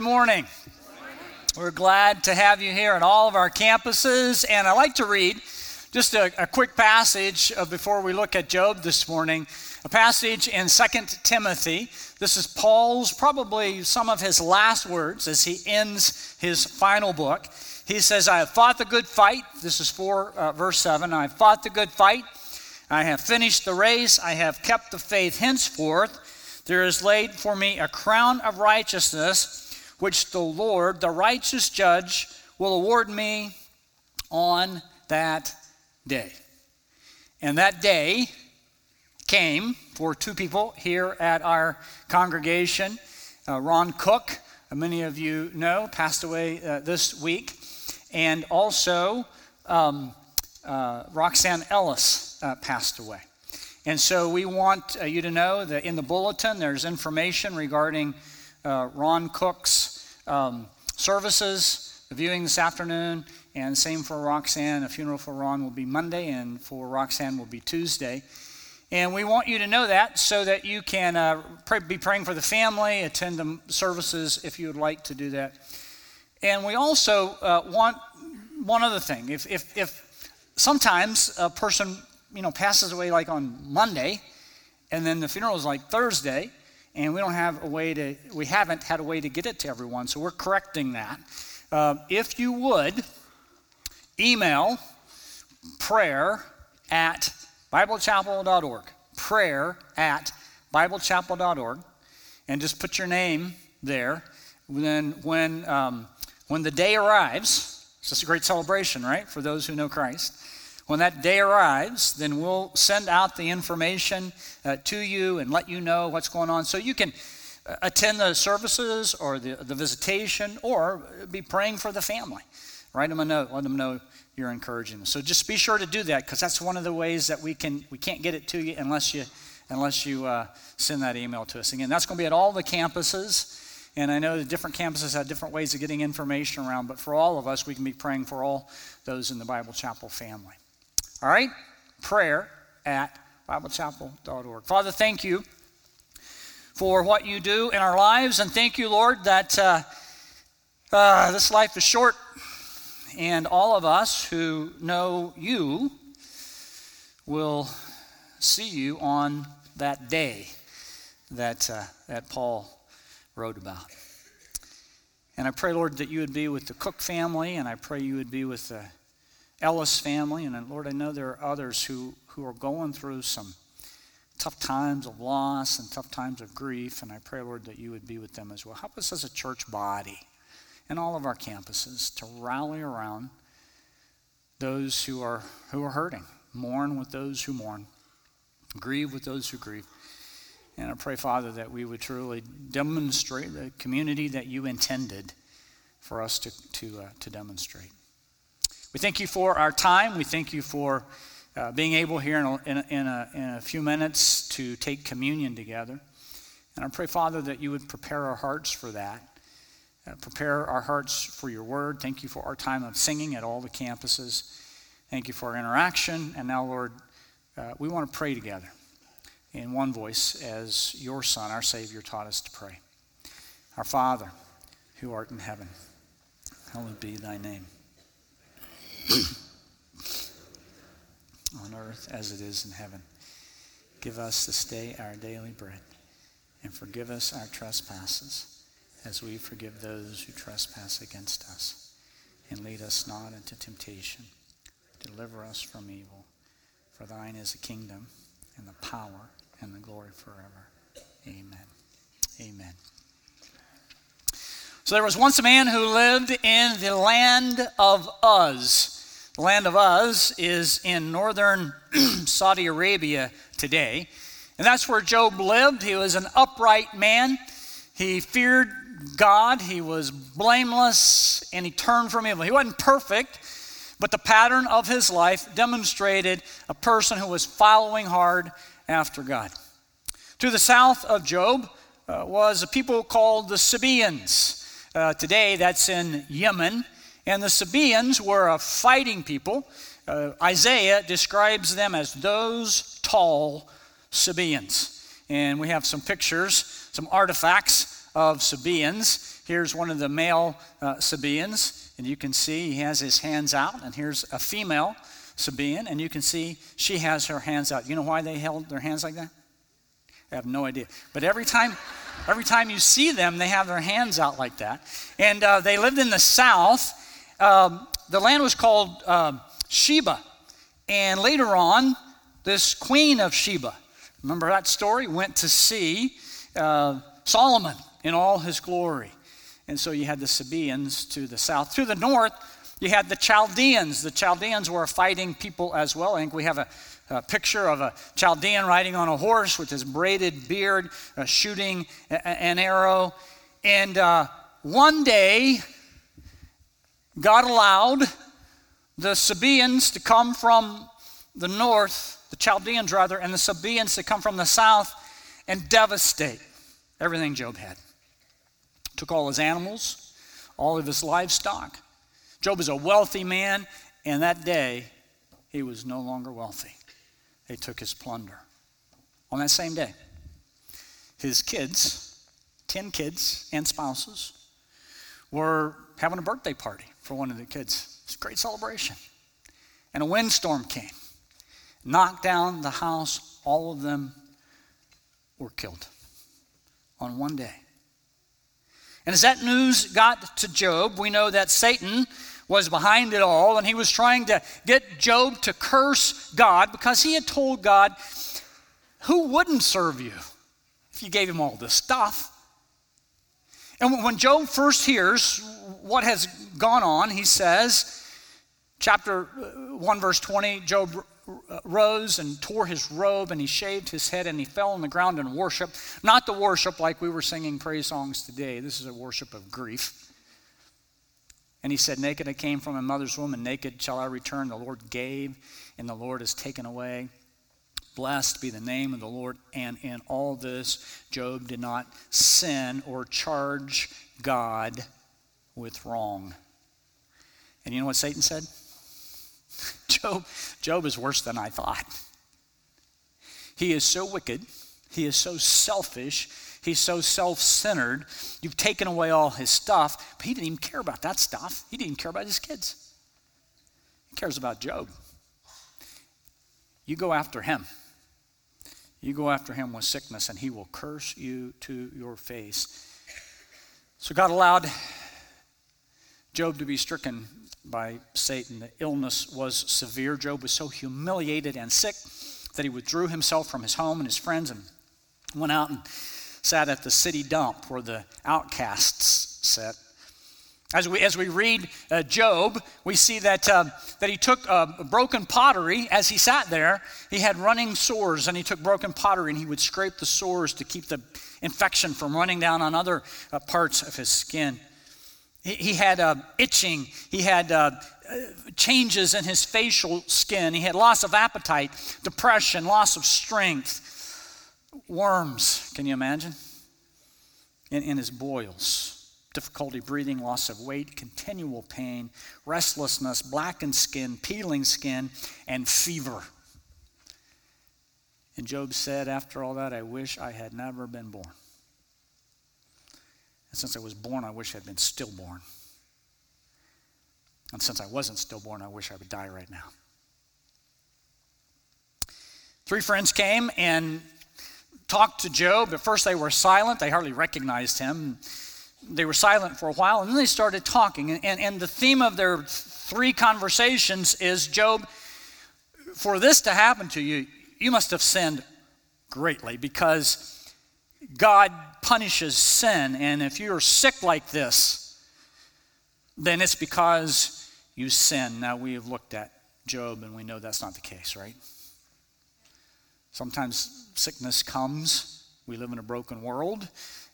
Good morning. We're glad to have you here at all of our campuses. And I'd like to read just a, a quick passage before we look at Job this morning. A passage in 2 Timothy. This is Paul's, probably some of his last words as he ends his final book. He says, I have fought the good fight. This is 4, uh, verse 7. I have fought the good fight. I have finished the race. I have kept the faith. Henceforth, there is laid for me a crown of righteousness which the Lord, the righteous judge, will award me on that day. And that day came for two people here at our congregation. Uh, Ron Cook, uh, many of you know, passed away uh, this week. And also, um, uh, Roxanne Ellis uh, passed away. And so we want uh, you to know that in the bulletin there's information regarding Ron Cook's um, services, the viewing this afternoon, and same for Roxanne. A funeral for Ron will be Monday, and for Roxanne will be Tuesday. And we want you to know that so that you can uh, pray, be praying for the family, attend the services if you would like to do that. And we also uh, want one other thing. If, if, if sometimes a person you know passes away like on Monday, and then the funeral is like Thursday, and we don't have a way to, we haven't had a way to get it to everyone, so we're correcting that. Uh, if you would, email prayer at biblechapel.org. Prayer at biblechapel.org. And just put your name there. Then, when, um, when the day arrives, it's just a great celebration, right, for those who know Christ. When that day arrives, then we'll send out the information uh, to you and let you know what's going on so you can uh, attend the services or the, the visitation or be praying for the family. Write them a note, let them know you're encouraging them. So just be sure to do that because that's one of the ways that we can we can't get it to you unless you unless you uh, send that email to us. Again, that's going to be at all the campuses. And I know the different campuses have different ways of getting information around, but for all of us, we can be praying for all those in the Bible Chapel family. All right? Prayer at BibleChapel.org. Father, thank you for what you do in our lives, and thank you, Lord, that uh, uh, this life is short, and all of us who know you will see you on that day that, uh, that Paul wrote about. And I pray, Lord, that you would be with the Cook family, and I pray you would be with the Ellis family, and Lord, I know there are others who, who are going through some tough times of loss and tough times of grief, and I pray, Lord, that you would be with them as well. Help us as a church body and all of our campuses to rally around those who are, who are hurting, mourn with those who mourn, grieve with those who grieve. And I pray, Father, that we would truly demonstrate the community that you intended for us to, to, uh, to demonstrate. We thank you for our time. We thank you for uh, being able here in a, in, a, in, a, in a few minutes to take communion together. And I pray, Father, that you would prepare our hearts for that. Uh, prepare our hearts for your word. Thank you for our time of singing at all the campuses. Thank you for our interaction. And now, Lord, uh, we want to pray together in one voice as your Son, our Savior, taught us to pray. Our Father, who art in heaven, hallowed be thy name. on earth as it is in heaven. Give us this day our daily bread, and forgive us our trespasses, as we forgive those who trespass against us. And lead us not into temptation. Deliver us from evil. For thine is the kingdom, and the power, and the glory forever. Amen. Amen. So there was once a man who lived in the land of Uz. The land of Uz is in northern Saudi Arabia today. And that's where Job lived. He was an upright man. He feared God. He was blameless and he turned from evil. He wasn't perfect, but the pattern of his life demonstrated a person who was following hard after God. To the south of Job uh, was a people called the Sabaeans. Uh, today, that's in Yemen. And the Sabaeans were a fighting people. Uh, Isaiah describes them as those tall Sabaeans. And we have some pictures, some artifacts of Sabaeans. Here's one of the male uh, Sabaeans, and you can see he has his hands out, and here's a female Sabaean, and you can see she has her hands out. You know why they held their hands like that? I have no idea. But every time, every time you see them, they have their hands out like that. And uh, they lived in the south. Um, the land was called um, Sheba. And later on, this queen of Sheba, remember that story? Went to see uh, Solomon in all his glory. And so you had the Sabaeans to the south. To the north, you had the Chaldeans. The Chaldeans were fighting people as well. I think we have a, a picture of a Chaldean riding on a horse with his braided beard, uh, shooting a, an arrow. And uh, one day, God allowed the Sabaeans to come from the north, the Chaldeans rather, and the Sabaeans to come from the south and devastate everything Job had. Took all his animals, all of his livestock. Job was a wealthy man, and that day he was no longer wealthy. They took his plunder. On that same day, his kids, 10 kids and spouses, were having a birthday party for one of the kids. It's a great celebration. And a windstorm came, knocked down the house. All of them were killed on one day. And as that news got to Job, we know that Satan was behind it all, and he was trying to get Job to curse God because he had told God, Who wouldn't serve you if you gave him all this stuff? And when Job first hears what has gone on, he says, chapter 1, verse 20, Job rose and tore his robe and he shaved his head and he fell on the ground in worship. Not the worship like we were singing praise songs today. This is a worship of grief. And he said, Naked I came from my mother's womb, and naked shall I return. The Lord gave, and the Lord has taken away. Blessed be the name of the Lord. And in all this, Job did not sin or charge God with wrong. And you know what Satan said? Job, Job is worse than I thought. He is so wicked, he is so selfish, he's so self centered. You've taken away all his stuff, but he didn't even care about that stuff. He didn't care about his kids. He cares about Job. You go after him. You go after him with sickness, and he will curse you to your face. So God allowed Job to be stricken by Satan. The illness was severe. Job was so humiliated and sick that he withdrew himself from his home and his friends and went out and sat at the city dump where the outcasts sat. As we, as we read uh, Job, we see that, uh, that he took uh, broken pottery as he sat there. He had running sores, and he took broken pottery and he would scrape the sores to keep the infection from running down on other uh, parts of his skin. He, he had uh, itching, he had uh, changes in his facial skin, he had loss of appetite, depression, loss of strength, worms. Can you imagine? In, in his boils difficulty breathing, loss of weight, continual pain, restlessness, blackened skin, peeling skin, and fever. And Job said, After all that, I wish I had never been born. And since I was born, I wish I'd been stillborn. And since I wasn't stillborn, I wish I would die right now. Three friends came and talked to Job. At first, they were silent, they hardly recognized him. They were silent for a while, and then they started talking. And, and, and the theme of their three conversations is Job, for this to happen to you, you must have sinned greatly because God punishes sin. And if you're sick like this, then it's because you sin. Now, we have looked at Job and we know that's not the case, right? Sometimes sickness comes. We live in a broken world.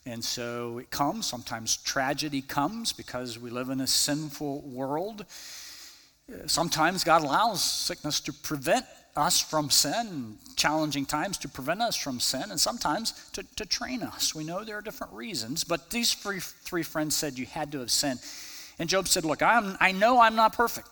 And so it comes. Sometimes tragedy comes because we live in a sinful world. Sometimes God allows sickness to prevent us from sin, challenging times to prevent us from sin, and sometimes to, to train us. We know there are different reasons, but these three, three friends said you had to have sinned. And Job said, Look, I'm, I know I'm not perfect,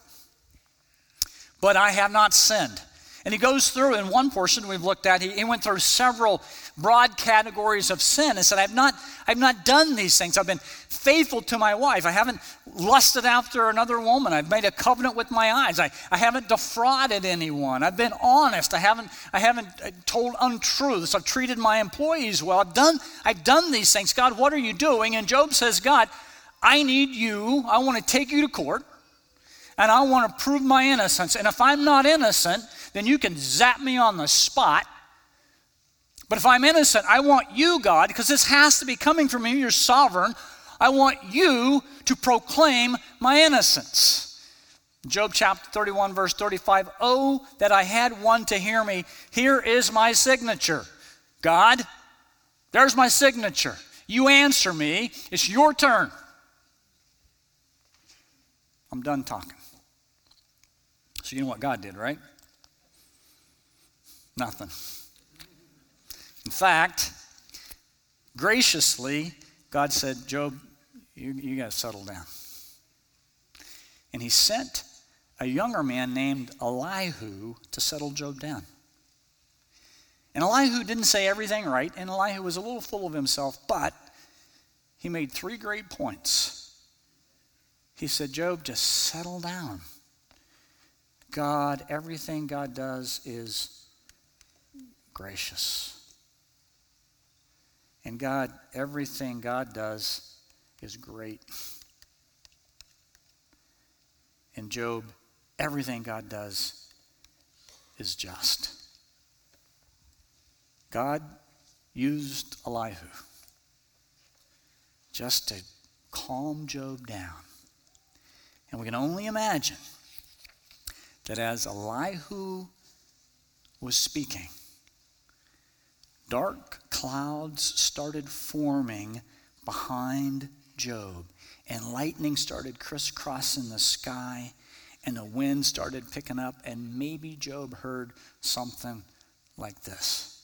but I have not sinned. And he goes through, in one portion we've looked at, he, he went through several broad categories of sin and said, I've not, I've not done these things. I've been faithful to my wife. I haven't lusted after another woman. I've made a covenant with my eyes. I, I haven't defrauded anyone. I've been honest. I haven't, I haven't uh, told untruths. I've treated my employees well. I've done, I've done these things. God, what are you doing? And Job says, God, I need you. I want to take you to court and I want to prove my innocence. And if I'm not innocent, then you can zap me on the spot. But if I'm innocent, I want you, God, because this has to be coming from you, you're sovereign. I want you to proclaim my innocence. Job chapter 31, verse 35 Oh, that I had one to hear me. Here is my signature. God, there's my signature. You answer me. It's your turn. I'm done talking. So, you know what God did, right? Nothing. In fact, graciously, God said, Job, you, you got to settle down. And he sent a younger man named Elihu to settle Job down. And Elihu didn't say everything right, and Elihu was a little full of himself, but he made three great points. He said, Job, just settle down. God, everything God does is gracious. And God, everything God does is great. And Job, everything God does is just. God used Elihu just to calm Job down. And we can only imagine that as Elihu was speaking, dark clouds started forming behind Job, and lightning started crisscrossing the sky, and the wind started picking up, and maybe Job heard something like this.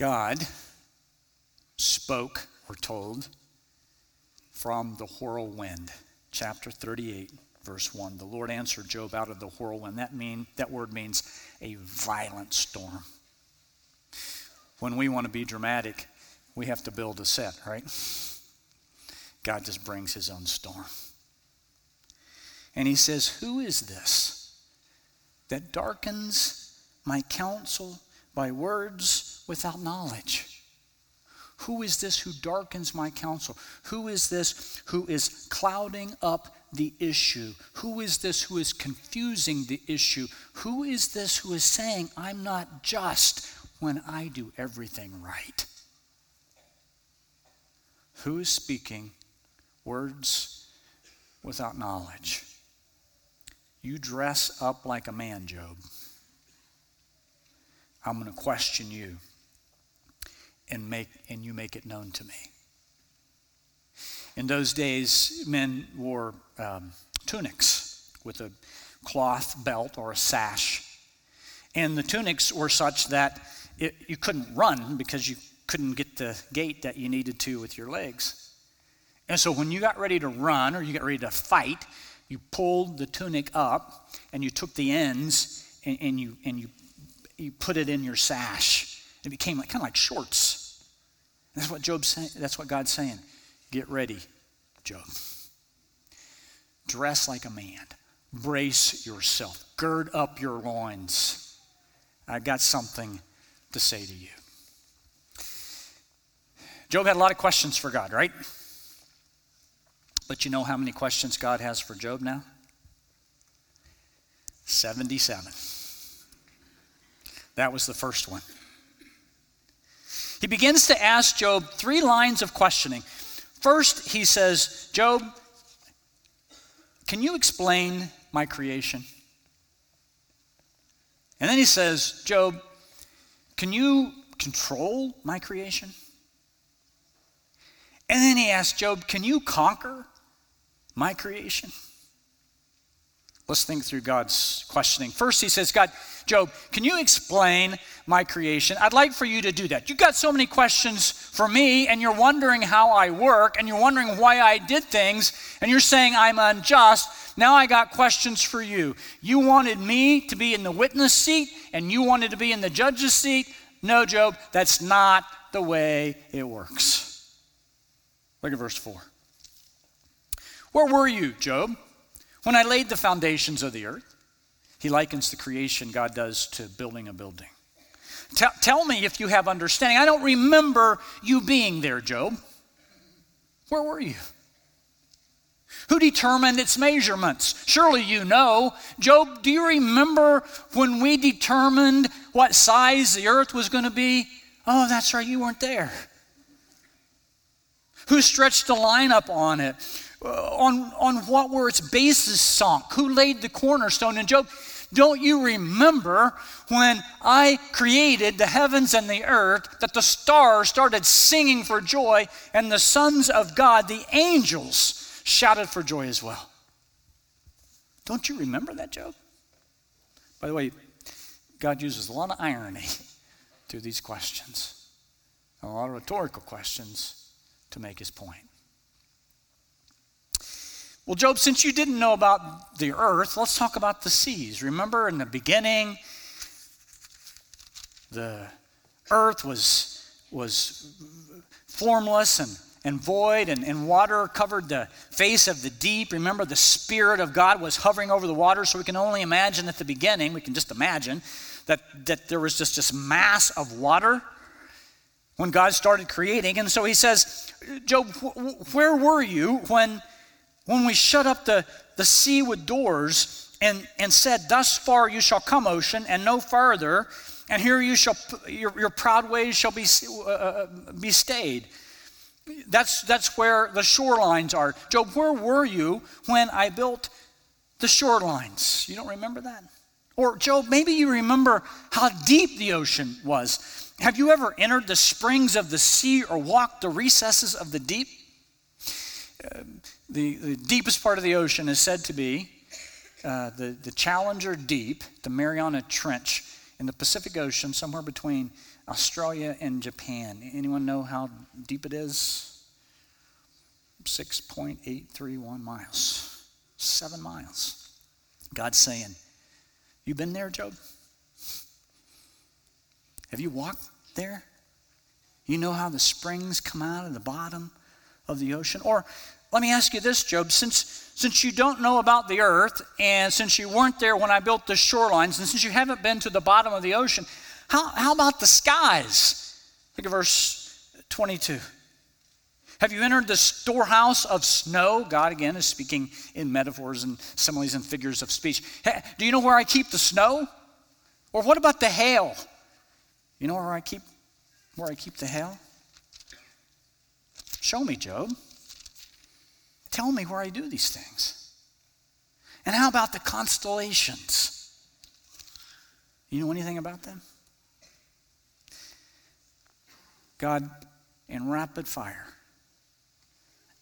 God spoke, we're told, from the whirlwind. Chapter 38, verse 1. The Lord answered Job out of the whirlwind. That, mean, that word means a violent storm. When we want to be dramatic, we have to build a set, right? God just brings his own storm. And he says, Who is this that darkens my counsel by words without knowledge? Who is this who darkens my counsel? Who is this who is clouding up the issue? Who is this who is confusing the issue? Who is this who is saying, I'm not just when I do everything right? Who is speaking words without knowledge? You dress up like a man, Job. I'm going to question you and, make, and you make it known to me. In those days, men wore um, tunics with a cloth belt or a sash. And the tunics were such that it, you couldn't run because you couldn't get the gait that you needed to with your legs. And so when you got ready to run or you got ready to fight, you pulled the tunic up and you took the ends and, and you, and you, you put it in your sash. It became like, kind of like shorts. That's what Job's saying. That's what God's saying. Get ready, Job. Dress like a man. Brace yourself. Gird up your loins. I've got something to say to you. Job had a lot of questions for God, right? But you know how many questions God has for Job now? 77. That was the first one. He begins to ask Job three lines of questioning. First, he says, Job, can you explain my creation? And then he says, Job, can you control my creation? And then he asks Job, can you conquer my creation? Let's think through God's questioning. First, he says, God, Job, can you explain my creation? I'd like for you to do that. You've got so many questions for me, and you're wondering how I work, and you're wondering why I did things, and you're saying I'm unjust. Now I got questions for you. You wanted me to be in the witness seat, and you wanted to be in the judge's seat. No, Job, that's not the way it works. Look at verse 4. Where were you, Job? When I laid the foundations of the earth, he likens the creation God does to building a building. Tell, tell me if you have understanding. I don't remember you being there, Job. Where were you? Who determined its measurements? Surely you know. Job, do you remember when we determined what size the earth was going to be? Oh, that's right, you weren't there. Who stretched the line up on it? Uh, on, on what were its bases sunk? Who laid the cornerstone? And Job, don't you remember when I created the heavens and the earth that the stars started singing for joy and the sons of God, the angels, shouted for joy as well? Don't you remember that, Job? By the way, God uses a lot of irony through these questions, a lot of rhetorical questions to make his point. Well, Job, since you didn't know about the earth, let's talk about the seas. Remember in the beginning, the earth was, was formless and, and void, and, and water covered the face of the deep. Remember, the Spirit of God was hovering over the water, so we can only imagine at the beginning, we can just imagine that, that there was just this mass of water when God started creating. And so he says, Job, where were you when when we shut up the, the sea with doors and, and said, Thus far you shall come, ocean, and no farther, and here you shall, your, your proud ways shall be, uh, uh, be stayed. That's, that's where the shorelines are. Job, where were you when I built the shorelines? You don't remember that? Or, Job, maybe you remember how deep the ocean was. Have you ever entered the springs of the sea or walked the recesses of the deep? Uh, the, the deepest part of the ocean is said to be uh, the, the Challenger Deep, the Mariana Trench in the Pacific Ocean, somewhere between Australia and Japan. Anyone know how deep it is? 6.831 miles. Seven miles. God's saying, You been there, Job? Have you walked there? You know how the springs come out of the bottom of the ocean? Or let me ask you this, Job. Since, since you don't know about the earth, and since you weren't there when I built the shorelines, and since you haven't been to the bottom of the ocean, how, how about the skies? Look at verse 22. Have you entered the storehouse of snow? God, again, is speaking in metaphors and similes and figures of speech. Hey, do you know where I keep the snow? Or what about the hail? You know where I keep where I keep the hail? Show me, Job. Tell me where I do these things. And how about the constellations? You know anything about them? God, in rapid fire,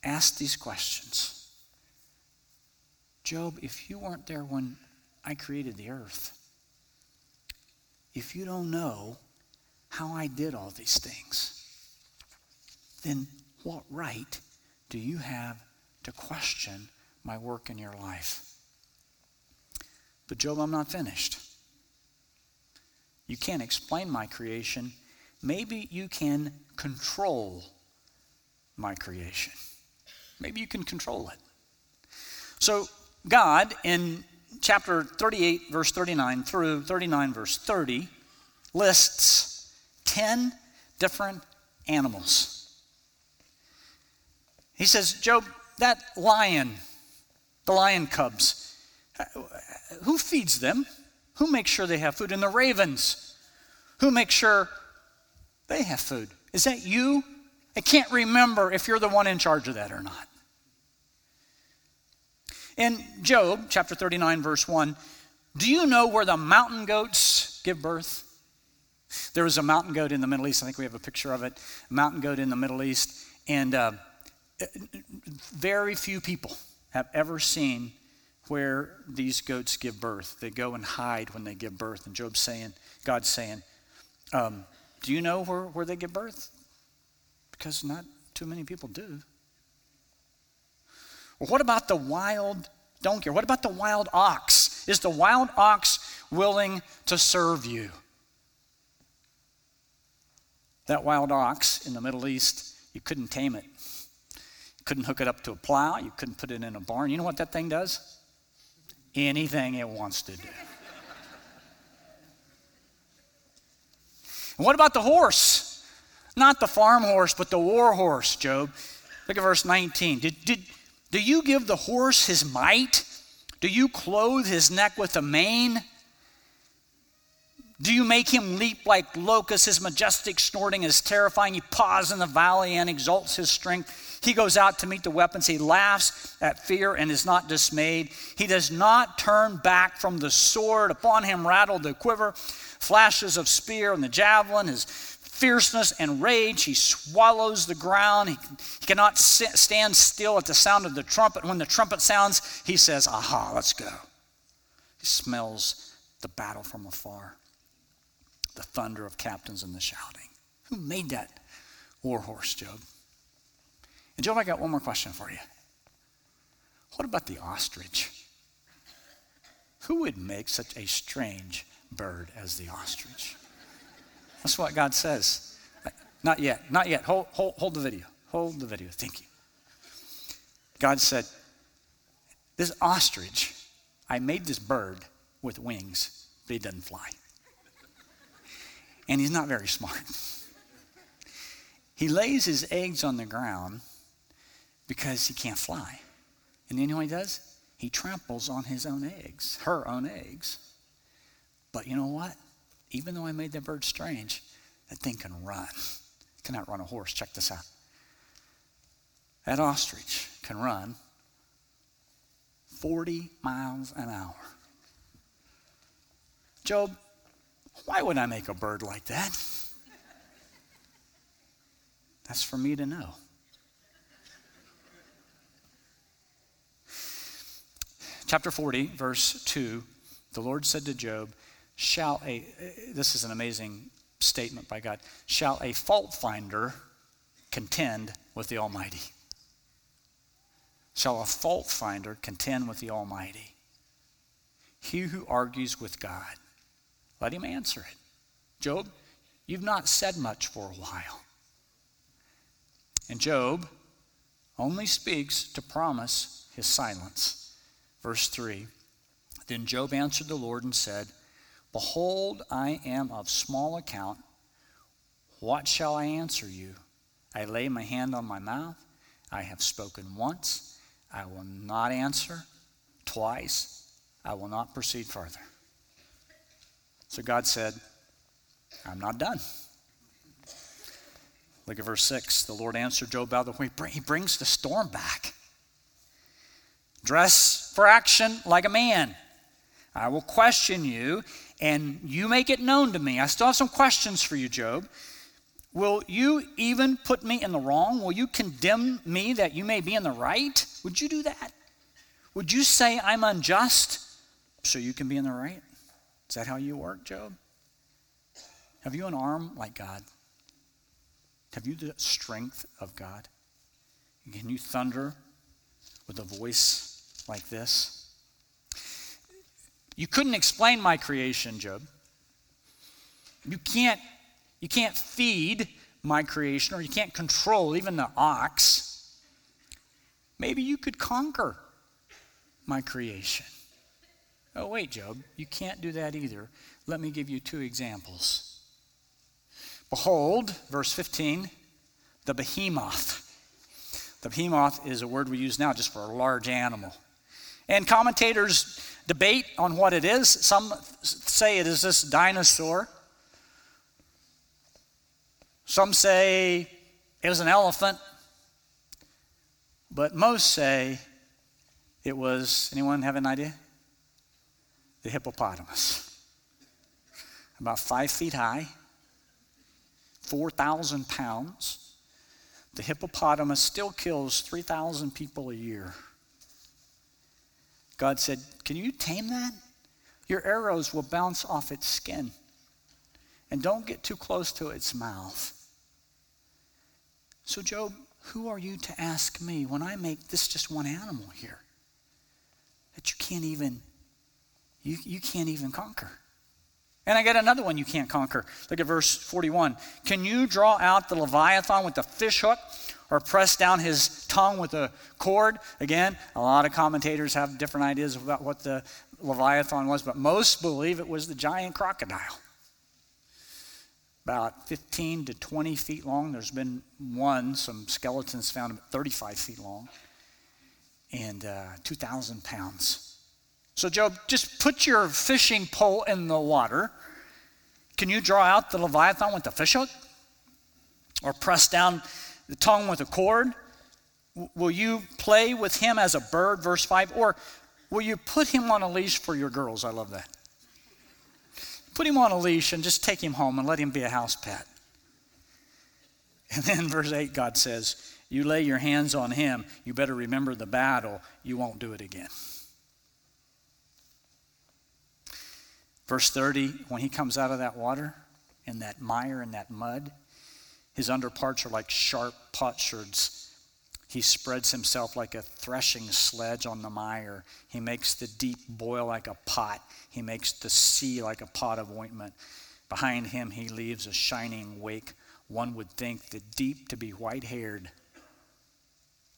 asked these questions. Job, if you weren't there when I created the earth, if you don't know how I did all these things, then what right do you have to question my work in your life. But, Job, I'm not finished. You can't explain my creation. Maybe you can control my creation. Maybe you can control it. So, God, in chapter 38, verse 39 through 39, verse 30, lists 10 different animals. He says, Job, that lion, the lion cubs, who feeds them? Who makes sure they have food? And the ravens, who makes sure they have food? Is that you? I can't remember if you're the one in charge of that or not. In Job chapter 39, verse 1, do you know where the mountain goats give birth? There was a mountain goat in the Middle East. I think we have a picture of it. A mountain goat in the Middle East. And uh, very few people have ever seen where these goats give birth. They go and hide when they give birth. And Job's saying, God's saying, um, Do you know where, where they give birth? Because not too many people do. Well, what about the wild donkey? What about the wild ox? Is the wild ox willing to serve you? That wild ox in the Middle East, you couldn't tame it. Couldn't hook it up to a plow. You couldn't put it in a barn. You know what that thing does? Anything it wants to do. and what about the horse? Not the farm horse, but the war horse, Job. Look at verse 19. Did, did, do you give the horse his might? Do you clothe his neck with a mane? Do you make him leap like locusts? His majestic snorting is terrifying. He paws in the valley and exalts his strength. He goes out to meet the weapons. He laughs at fear and is not dismayed. He does not turn back from the sword. Upon him rattle the quiver, flashes of spear and the javelin. His fierceness and rage. He swallows the ground. He, he cannot sit, stand still at the sound of the trumpet. When the trumpet sounds, he says, Aha, let's go. He smells the battle from afar the thunder of captains and the shouting. Who made that war horse, Job? And Job, I got one more question for you. What about the ostrich? Who would make such a strange bird as the ostrich? That's what God says. Not yet, not yet. Hold, hold, hold the video. Hold the video. Thank you. God said, This ostrich, I made this bird with wings, but he doesn't fly and he's not very smart. he lays his eggs on the ground because he can't fly. And you know what he does? He tramples on his own eggs, her own eggs. But you know what? Even though I made that bird strange, that thing can run. cannot run a horse. Check this out. That ostrich can run 40 miles an hour. Job, why would I make a bird like that? That's for me to know. Chapter 40, verse 2 the Lord said to Job, Shall a, this is an amazing statement by God, shall a fault finder contend with the Almighty? Shall a fault finder contend with the Almighty? He who argues with God let him answer it. Job, you've not said much for a while. And Job only speaks to promise his silence. Verse 3 Then Job answered the Lord and said, Behold, I am of small account. What shall I answer you? I lay my hand on my mouth. I have spoken once. I will not answer. Twice. I will not proceed further. So God said, I'm not done. Look at verse 6. The Lord answered Job by the way, he brings the storm back. Dress for action like a man. I will question you, and you make it known to me. I still have some questions for you, Job. Will you even put me in the wrong? Will you condemn me that you may be in the right? Would you do that? Would you say I'm unjust so you can be in the right? Is that how you work, Job? Have you an arm like God? Have you the strength of God? Can you thunder with a voice like this? You couldn't explain my creation, Job. You can't, you can't feed my creation, or you can't control even the ox. Maybe you could conquer my creation. Oh, wait, Job, you can't do that either. Let me give you two examples. Behold, verse 15, the behemoth. The behemoth is a word we use now just for a large animal. And commentators debate on what it is. Some say it is this dinosaur. Some say it was an elephant. But most say it was, anyone have an idea? the hippopotamus. About five feet high, 4,000 pounds. The hippopotamus still kills 3,000 people a year. God said, Can you tame that? Your arrows will bounce off its skin. And don't get too close to its mouth. So, Job, who are you to ask me when I make this just one animal here that you can't even you, you can't even conquer? And I get another one you can't conquer. Look at verse 41. Can you draw out the Leviathan with the fish hook or press down his tongue with a cord? Again, a lot of commentators have different ideas about what the Leviathan was, but most believe it was the giant crocodile. About 15 to 20 feet long. There's been one, some skeletons found about 35 feet long, and uh, 2,000 pounds. So, Job, just put your fishing pole in the water. Can you draw out the Leviathan with the fish hook? Or press down the tongue with a cord? Will you play with him as a bird, verse 5? Or Will you put him on a leash for your girls? I love that. Put him on a leash and just take him home and let him be a house pet. And then verse 8, God says, You lay your hands on him, you better remember the battle, you won't do it again. Verse 30, when he comes out of that water, in that mire, and that mud, his underparts are like sharp potsherds he spreads himself like a threshing sledge on the mire. He makes the deep boil like a pot. He makes the sea like a pot of ointment. Behind him, he leaves a shining wake. One would think the deep to be white haired.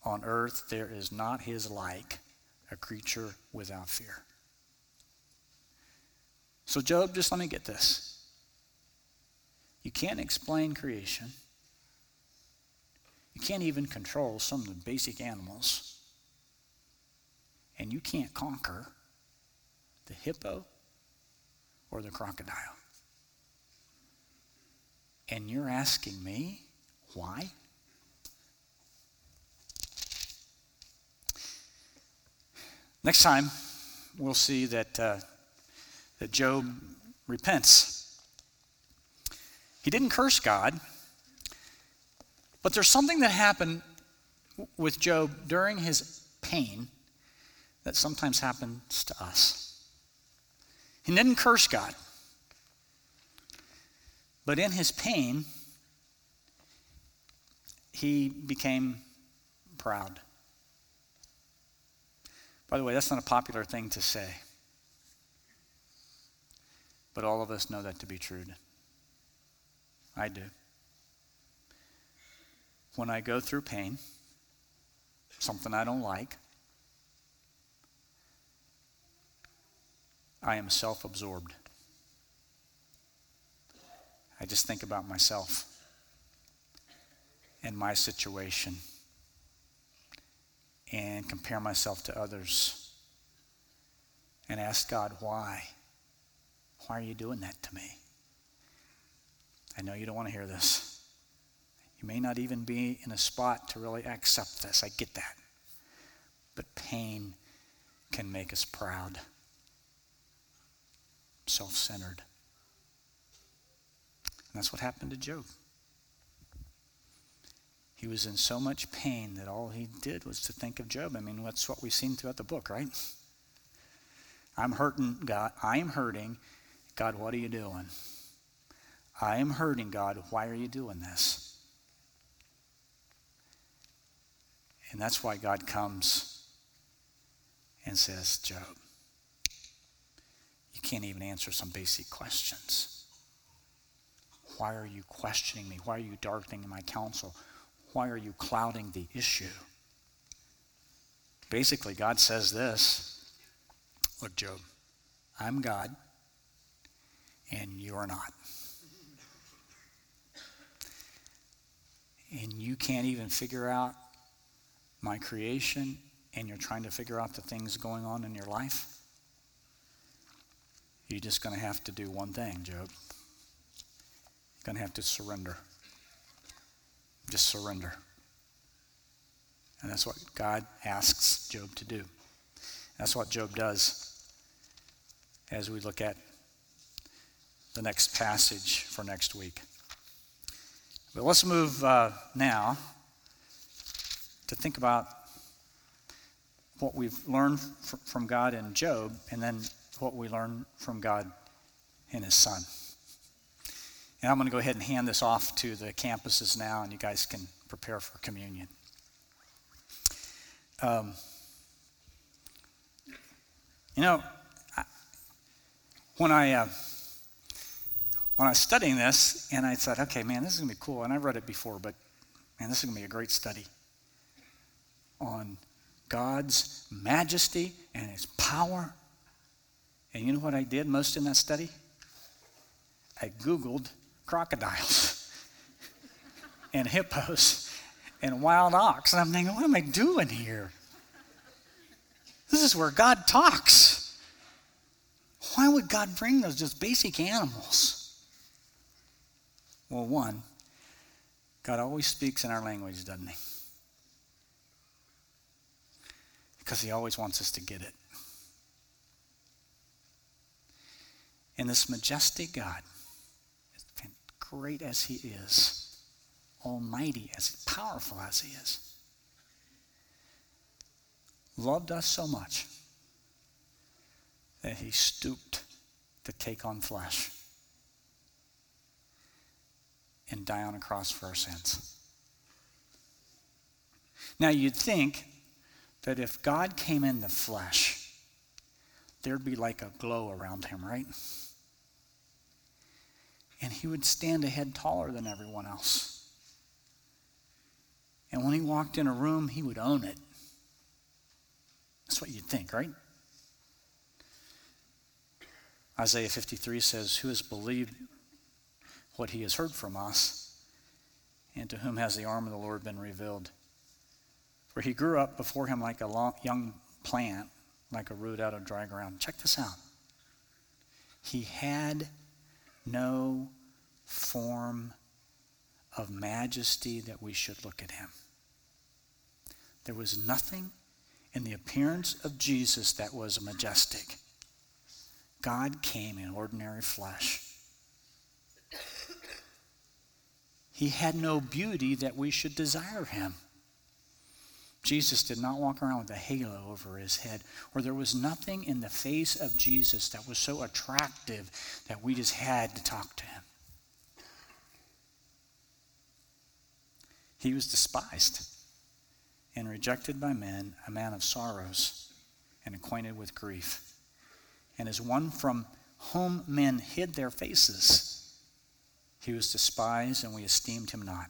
On earth, there is not his like, a creature without fear. So, Job, just let me get this. You can't explain creation. You can't even control some of the basic animals. And you can't conquer the hippo or the crocodile. And you're asking me why? Next time, we'll see that, uh, that Job repents. He didn't curse God. But there's something that happened with Job during his pain that sometimes happens to us. He didn't curse God, but in his pain, he became proud. By the way, that's not a popular thing to say, but all of us know that to be true. I do when I go through pain, something I don't like, I am self absorbed. I just think about myself and my situation and compare myself to others and ask God, why? Why are you doing that to me? I know you don't want to hear this. You may not even be in a spot to really accept this. I get that. But pain can make us proud, self centered. And that's what happened to Job. He was in so much pain that all he did was to think of Job. I mean, that's what we've seen throughout the book, right? I'm hurting, God. I'm hurting. God, what are you doing? I am hurting, God. Why are you doing this? And that's why God comes and says, Job, you can't even answer some basic questions. Why are you questioning me? Why are you darkening my counsel? Why are you clouding the issue? Basically, God says this Look, Job, I'm God, and you're not. And you can't even figure out my creation and you're trying to figure out the things going on in your life, you're just going to have to do one thing, Job. You're going to have to surrender. Just surrender. And that's what God asks Job to do. That's what Job does as we look at the next passage for next week. But let's move uh, now to think about what we've learned from God in Job and then what we learn from God in his son. And I'm going to go ahead and hand this off to the campuses now, and you guys can prepare for communion. Um, you know, when I uh, when I was studying this, and I thought, okay, man, this is gonna be cool. And I read it before, but man, this is gonna be a great study on God's majesty and His power. And you know what I did most in that study? I Googled crocodiles and hippos and wild ox. And I'm thinking, what am I doing here? This is where God talks. Why would God bring those just basic animals? Well, one, God always speaks in our language, doesn't he? Because he always wants us to get it. And this majestic God, great as he is, almighty as powerful as he is, loved us so much that he stooped to take on flesh and die on a cross for our sins. Now, you'd think that if God came in the flesh, there'd be like a glow around him, right? And he would stand a head taller than everyone else. And when he walked in a room, he would own it. That's what you'd think, right? Isaiah 53 says, Who has believed what he has heard from us, and to whom has the arm of the Lord been revealed? For he grew up before him like a long, young plant, like a root out of dry ground. Check this out. He had no form of majesty that we should look at him. There was nothing in the appearance of Jesus that was majestic. God came in ordinary flesh. He had no beauty that we should desire him. Jesus did not walk around with a halo over his head, or there was nothing in the face of Jesus that was so attractive that we just had to talk to him. He was despised and rejected by men, a man of sorrows and acquainted with grief and as one from whom men hid their faces. He was despised, and we esteemed him not.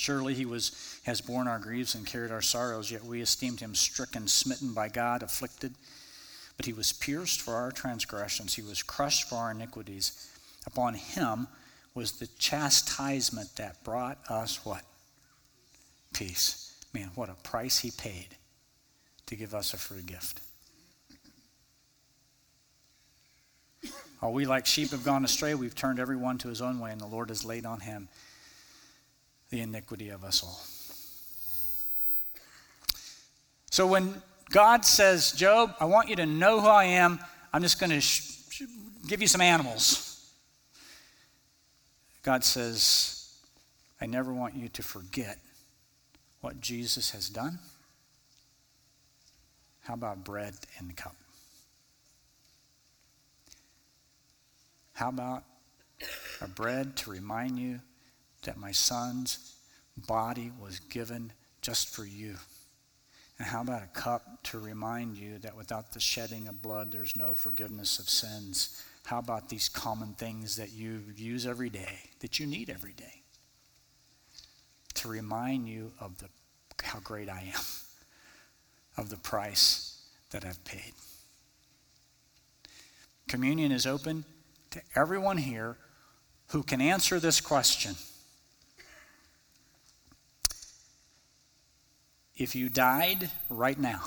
Surely he was, has borne our griefs and carried our sorrows, yet we esteemed him stricken, smitten by God, afflicted. But he was pierced for our transgressions, he was crushed for our iniquities. Upon him was the chastisement that brought us what? Peace. Man, what a price he paid to give us a free gift. All we like sheep have gone astray. We've turned everyone to his own way, and the Lord has laid on him the iniquity of us all. So when God says, Job, I want you to know who I am, I'm just going to sh- sh- give you some animals. God says, I never want you to forget what Jesus has done. How about bread in the cup? How about a bread to remind you that my son's body was given just for you? And how about a cup to remind you that without the shedding of blood, there's no forgiveness of sins? How about these common things that you use every day, that you need every day? To remind you of the, how great I am, of the price that I've paid. Communion is open to everyone here who can answer this question. If you died right now,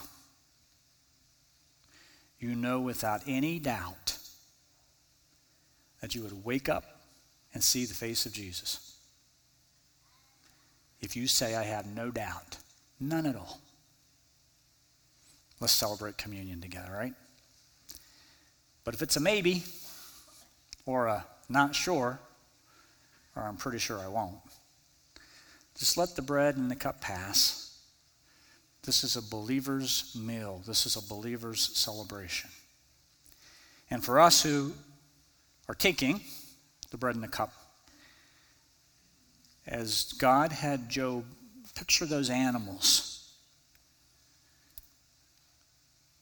you know without any doubt that you would wake up and see the face of Jesus. If you say, I have no doubt, none at all, let's celebrate communion together, right? But if it's a maybe, or a not sure, or I'm pretty sure I won't. Just let the bread and the cup pass. This is a believer's meal. This is a believer's celebration. And for us who are taking the bread and the cup, as God had Job picture those animals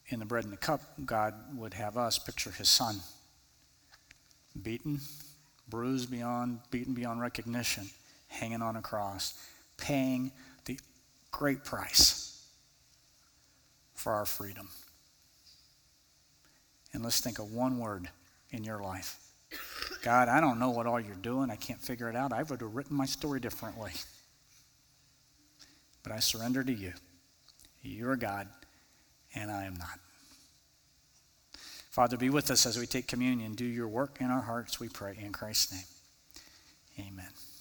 in the bread and the cup, God would have us picture his son beaten, bruised beyond, beaten beyond recognition, hanging on a cross, paying the great price for our freedom. And let's think of one word in your life. God, I don't know what all you're doing. I can't figure it out. I would have written my story differently. But I surrender to you. You're God, and I am not. Father, be with us as we take communion. Do your work in our hearts, we pray. In Christ's name, amen.